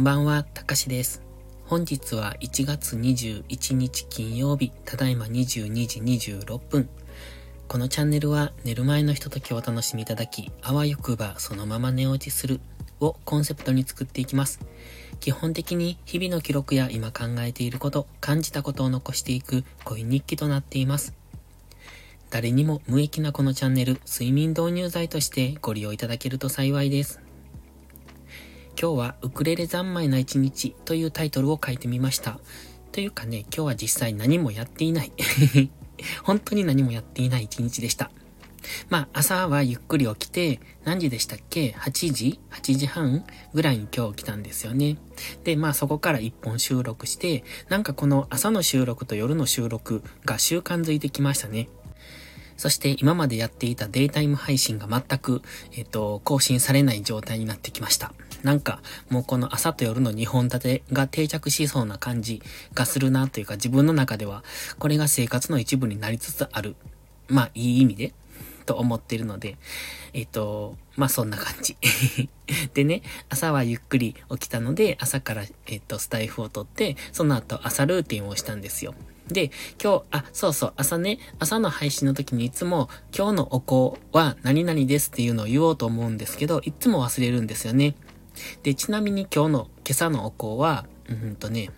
んばんは、たかしです。本日は1月21日金曜日、ただいま22時26分。このチャンネルは寝る前のひとときをお楽しみいただき、あわよくばそのまま寝落ちするをコンセプトに作っていきます。基本的に日々の記録や今考えていること、感じたことを残していく恋日記となっています。誰にも無益なこのチャンネル、睡眠導入剤としてご利用いただけると幸いです。今日はウクレレ三昧な一日というタイトルを書いてみました。というかね、今日は実際何もやっていない。本当に何もやっていない一日でした。まあ、朝はゆっくり起きて、何時でしたっけ ?8 時 ?8 時半ぐらいに今日来たんですよね。で、まあそこから一本収録して、なんかこの朝の収録と夜の収録が習慣づいてきましたね。そして今までやっていたデイタイム配信が全く、えっ、と、更新されない状態になってきました。なんか、もうこの朝と夜の2本立てが定着しそうな感じがするなというか自分の中では、これが生活の一部になりつつある。まあ、いい意味で、と思ってるので、えっ、と、まあそんな感じ。でね、朝はゆっくり起きたので、朝から、えっ、と、スタイフを取って、その後朝ルーティンをしたんですよ。で、今日、あ、そうそう、朝ね、朝の配信の時にいつも、今日のお香は何々ですっていうのを言おうと思うんですけど、いつも忘れるんですよね。で、ちなみに今日の、今朝のお香は、うんとね、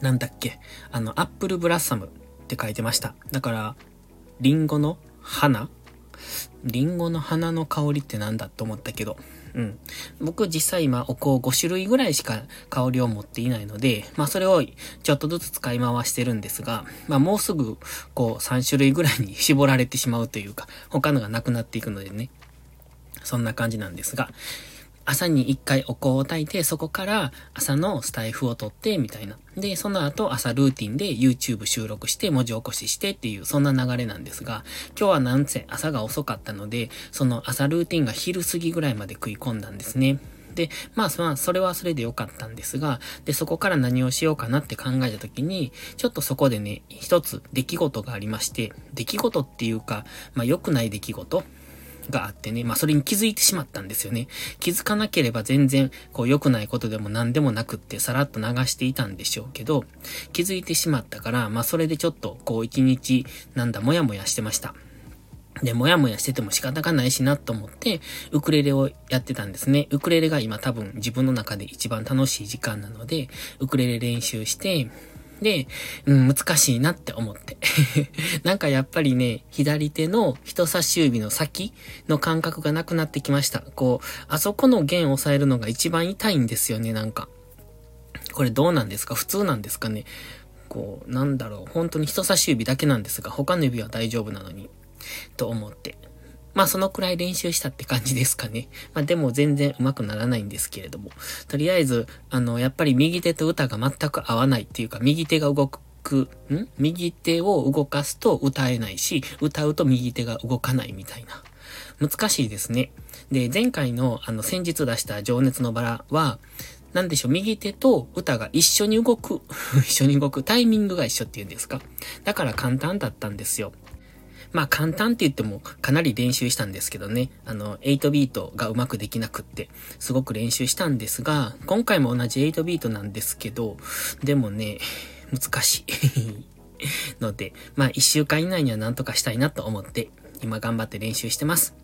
なんだっけ、あの、アップルブラッサムって書いてました。だから、リンゴの花？リンゴの花の香りってなんだと思ったけど、うん。僕実際今お香5種類ぐらいしか香りを持っていないので、まあそれをちょっとずつ使い回してるんですが、まあもうすぐこう3種類ぐらいに絞られてしまうというか、他のがなくなっていくのでね。そんな感じなんですが、朝に一回お香を焚いて、そこから朝のスタイフを撮って、みたいな。で、その後朝ルーティンで YouTube 収録して文字起こししてっていう、そんな流れなんですが、今日はなんせ朝が遅かったので、その朝ルーティンが昼過ぎぐらいまで食い込んだんですね。で、まあ、まあ、それはそれで良かったんですが、で、そこから何をしようかなって考えた時に、ちょっとそこでね、一つ出来事がありまして、出来事っていうか、まあ、良くない出来事があってね、まあそれに気づいてしまったんですよね。気づかなければ全然こう良くないことでも何でもなくってさらっと流していたんでしょうけど、気づいてしまったから、まあそれでちょっとこう一日なんだもやもやしてました。で、もやもやしてても仕方がないしなと思って、ウクレレをやってたんですね。ウクレレが今多分自分の中で一番楽しい時間なので、ウクレレ練習して、で、うん、難しいなって思って。なんかやっぱりね、左手の人差し指の先の感覚がなくなってきました。こう、あそこの弦を押さえるのが一番痛いんですよね、なんか。これどうなんですか？普通なんですかね？こう、なんだろう。本当に人差し指だけなんですが、他の指は大丈夫なのに。と思って。まあそのくらい練習したって感じですかね。まあでも全然上手くならないんですけれども。とりあえず、あの、やっぱり右手と歌が全く合わないっていうか、右手が動く、ん？右手を動かすと歌えないし、歌うと右手が動かないみたいな。難しいですね。で、前回のあの先日出した情熱のバラは、なんでしょう、右手と歌が一緒に動く。一緒に動く。タイミングが一緒っていうんですか。だから簡単だったんですよ。まあ簡単って言ってもかなり練習したんですけどね、あの、8ビートがうまくできなくって、すごく練習したんですが、今回も同じ8ビートなんですけど、でもね、難しい ので、まあ1週間以内には何とかしたいなと思って、今頑張って練習してます。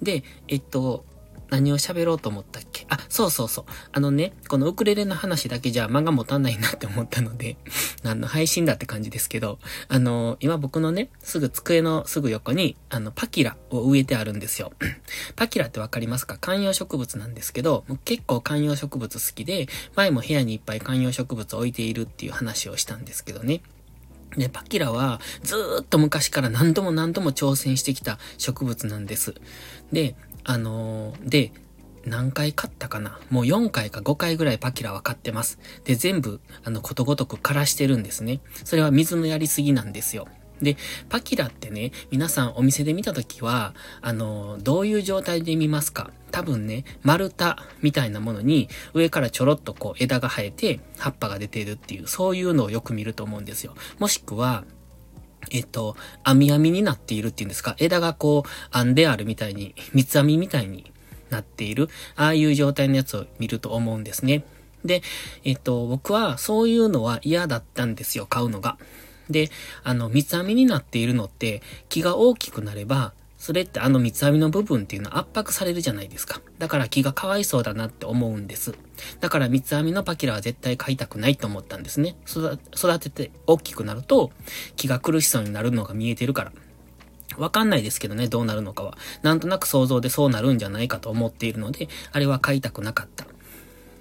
で、えっと、何を喋ろうと思ったっけ？あ、そうそうそう。あのね、このウクレレの話だけじゃ漫画持たないなって思ったので、何の配信だって感じですけど、あの、今僕のね、すぐ机のすぐ横に、あの、パキラを植えてあるんですよ。パキラってわかりますか？観葉植物なんですけど、結構観葉植物好きで、前も部屋にいっぱい観葉植物置いているっていう話をしたんですけどね。で、パキラはずーっと昔から何度も何度も挑戦してきた植物なんです。で、あのー、で、何回買ったかな？もう4回か5回ぐらいパキラは買ってます。で、全部、あの、ことごとく枯らしてるんですね。それは水のやりすぎなんですよ。で、パキラってね、皆さんお店で見たときは、あの、どういう状態で見ますか？多分ね、丸太みたいなものに上からちょろっとこう枝が生えて葉っぱが出ているっていう、そういうのをよく見ると思うんですよ。もしくは、えっと、網網になっているっていうんですか、枝がこう編んであるみたいに、三つ編みみたいになっている、ああいう状態のやつを見ると思うんですね。で、えっと、僕はそういうのは嫌だったんですよ、買うのが。で、あの、三つ編みになっているのって、木が大きくなれば、それってあの三つ編みの部分っていうのは圧迫されるじゃないですか。だから木がかわいそうだなって思うんです。だから三つ編みのパキラは絶対買いたくないと思ったんですね。育てて大きくなると木が苦しそうになるのが見えてるから。わかんないですけどね、どうなるのかは。なんとなく想像でそうなるんじゃないかと思っているので、あれは買いたくなかった。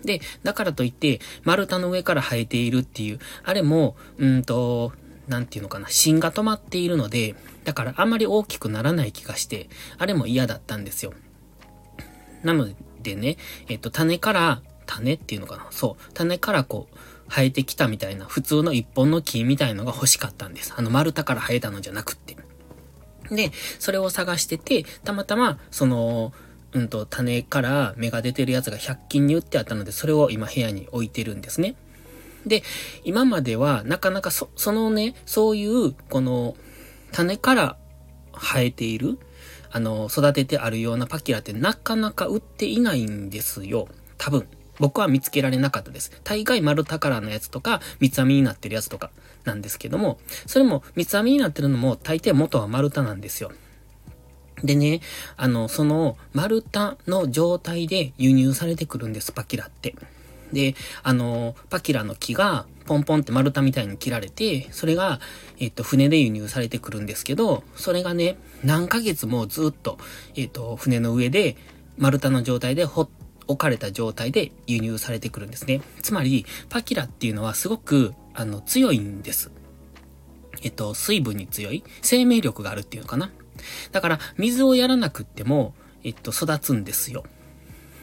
で、だからといって、丸太の上から生えているっていう、あれも、うんと、なんていうのかな、芯が止まっているので、だからあんまり大きくならない気がして、あれも嫌だったんですよ。なのでね、えっと、種から、種っていうのかな？そう。種からこう、生えてきたみたいな、普通の一本の木みたいのが欲しかったんです。あの丸太から生えたのじゃなくって。で、それを探してて、たまたま、その、うんと、種から芽が出てるやつが100均に売ってあったので、それを今部屋に置いてるんですね。で、今まではなかなかそ、そのね、そういう、この、種から生えている、あの、育ててあるようなパキラってなかなか売っていないんですよ。多分。僕は見つけられなかったです。大概丸宝のやつとか、三つ編みになってるやつとかなんですけども、それも三つ編みになってるのも大抵元は丸太なんですよ。でね、あの、その丸太の状態で輸入されてくるんです、パキラって。で、あの、パキラの木がポンポンって丸太みたいに切られて、それが、えっと、船で輸入されてくるんですけど、それがね、何ヶ月もずっと、えっと、船の上で丸太の状態でほ置かれた状態で輸入されてくるんですね。つまり、パキラっていうのはすごく、あの、強いんです。えっと、水分に強い生命力があるっていうのかな。だから、水をやらなくっても、えっと、育つんですよ。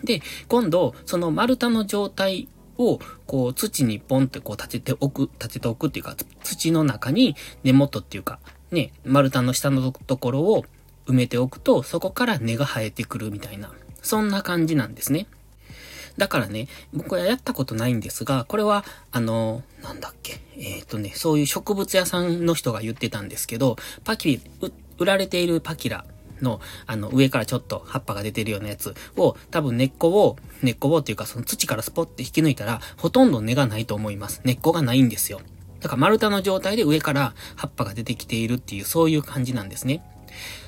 で、今度、その丸太の状態を、こう、土にポンってこう立てておく、立てておくっていうか、土の中に根元っていうか、ね、丸太の下のところを埋めておくと、そこから根が生えてくるみたいな、そんな感じなんですね。だからね、僕はやったことないんですが、これは、あの、なんだっけ、えっ、ー、とね、そういう植物屋さんの人が言ってたんですけど、パキ、売られているパキラの、あの、上からちょっと葉っぱが出てるようなやつを、多分根っこを、根っこをっていうかその土からスポッて引き抜いたら、ほとんど根がないと思います。根っこがないんですよ。だから丸太の状態で上から葉っぱが出てきているっていう、そういう感じなんですね。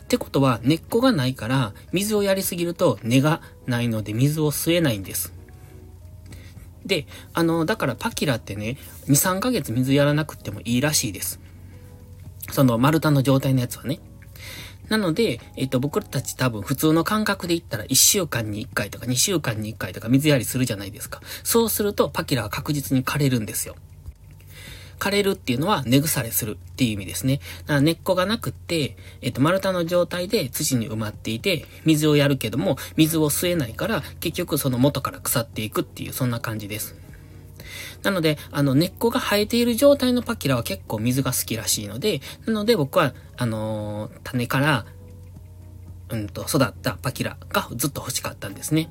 ってことは、根っこがないから、水をやりすぎると根がないので水を吸えないんです。で、あの、だからパキラってね、2、3ヶ月水やらなくてもいいらしいです。その丸太の状態のやつはね。なので、えっと、僕たち多分普通の感覚で言ったら1週間に1回とか2週間に1回とか水やりするじゃないですか。そうするとパキラは確実に枯れるんですよ。枯れるっていうのは根腐れするっていう意味ですね。だから根っこがなくって、えっと、丸太の状態で土に埋まっていて、水をやるけども、水を吸えないから、結局その元から腐っていくっていう、そんな感じです。なので、あの、根っこが生えている状態のパキラは結構水が好きらしいので、なので僕は、あのー、種から、うんと、育ったパキラがずっと欲しかったんですね。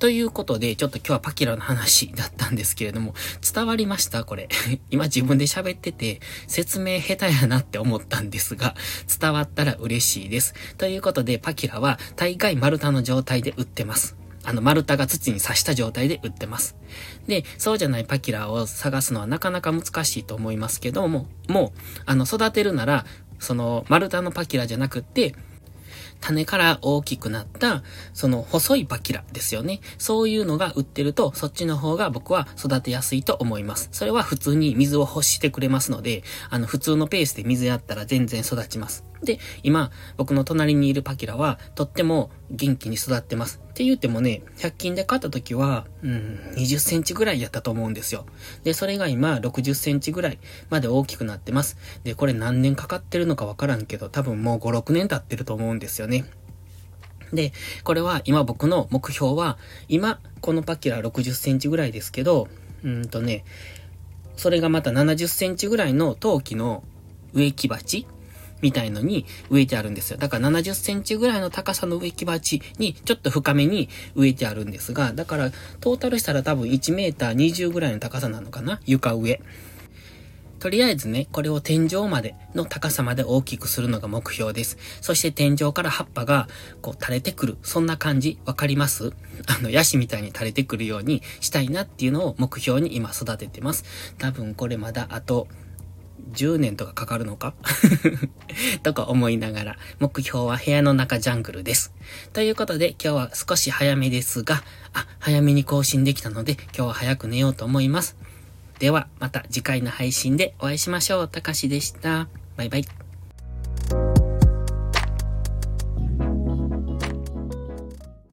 ということで、ちょっと今日はパキラの話だったんですけれども、伝わりました？これ。今自分で喋ってて、説明下手やなって思ったんですが、伝わったら嬉しいです。ということで、パキラは大概丸太の状態で売ってます。あの、丸太が土に刺した状態で売ってます。で、そうじゃないパキラを探すのはなかなか難しいと思いますけども、もう、あの、育てるなら、その、丸太のパキラじゃなくって、種から大きくなった、その細いパキラですよね。そういうのが売ってると、そっちの方が僕は育てやすいと思います。それは普通に水を欲してくれますので、あの、普通のペースで水やったら全然育ちます。で、今、僕の隣にいるパキラは、とっても元気に育ってます。って言ってもね、100均で買った時は、うん、20センチぐらいやったと思うんですよ。で、それが今、60センチぐらいまで大きくなってます。で、これ何年かかってるのかわからんけど、多分もう5、6年経ってると思うんですよね。で、これは今僕の目標は、今、このパキラ60センチぐらいですけど、うんとね、それがまた70センチぐらいの陶器の植木鉢みたいのに植えてあるんですよ。だから70センチぐらいの高さの植木鉢にちょっと深めに植えてあるんですが、だからトータルしたら多分1メーター20ぐらいの高さなのかな？床上。とりあえずね、これを天井までの高さまで大きくするのが目標です。そして天井から葉っぱがこう垂れてくる。そんな感じわかります？あの、ヤシみたいに垂れてくるようにしたいなっていうのを目標に今育ててます。多分これまだあと10年とかかかるのか？とか思いながら、目標は部屋の中ジャングルです。ということで、今日は少し早めですが、あ、早めに更新できたので、今日は早く寝ようと思います。では、また次回の配信でお会いしましょう。たかしでした。バイバイ。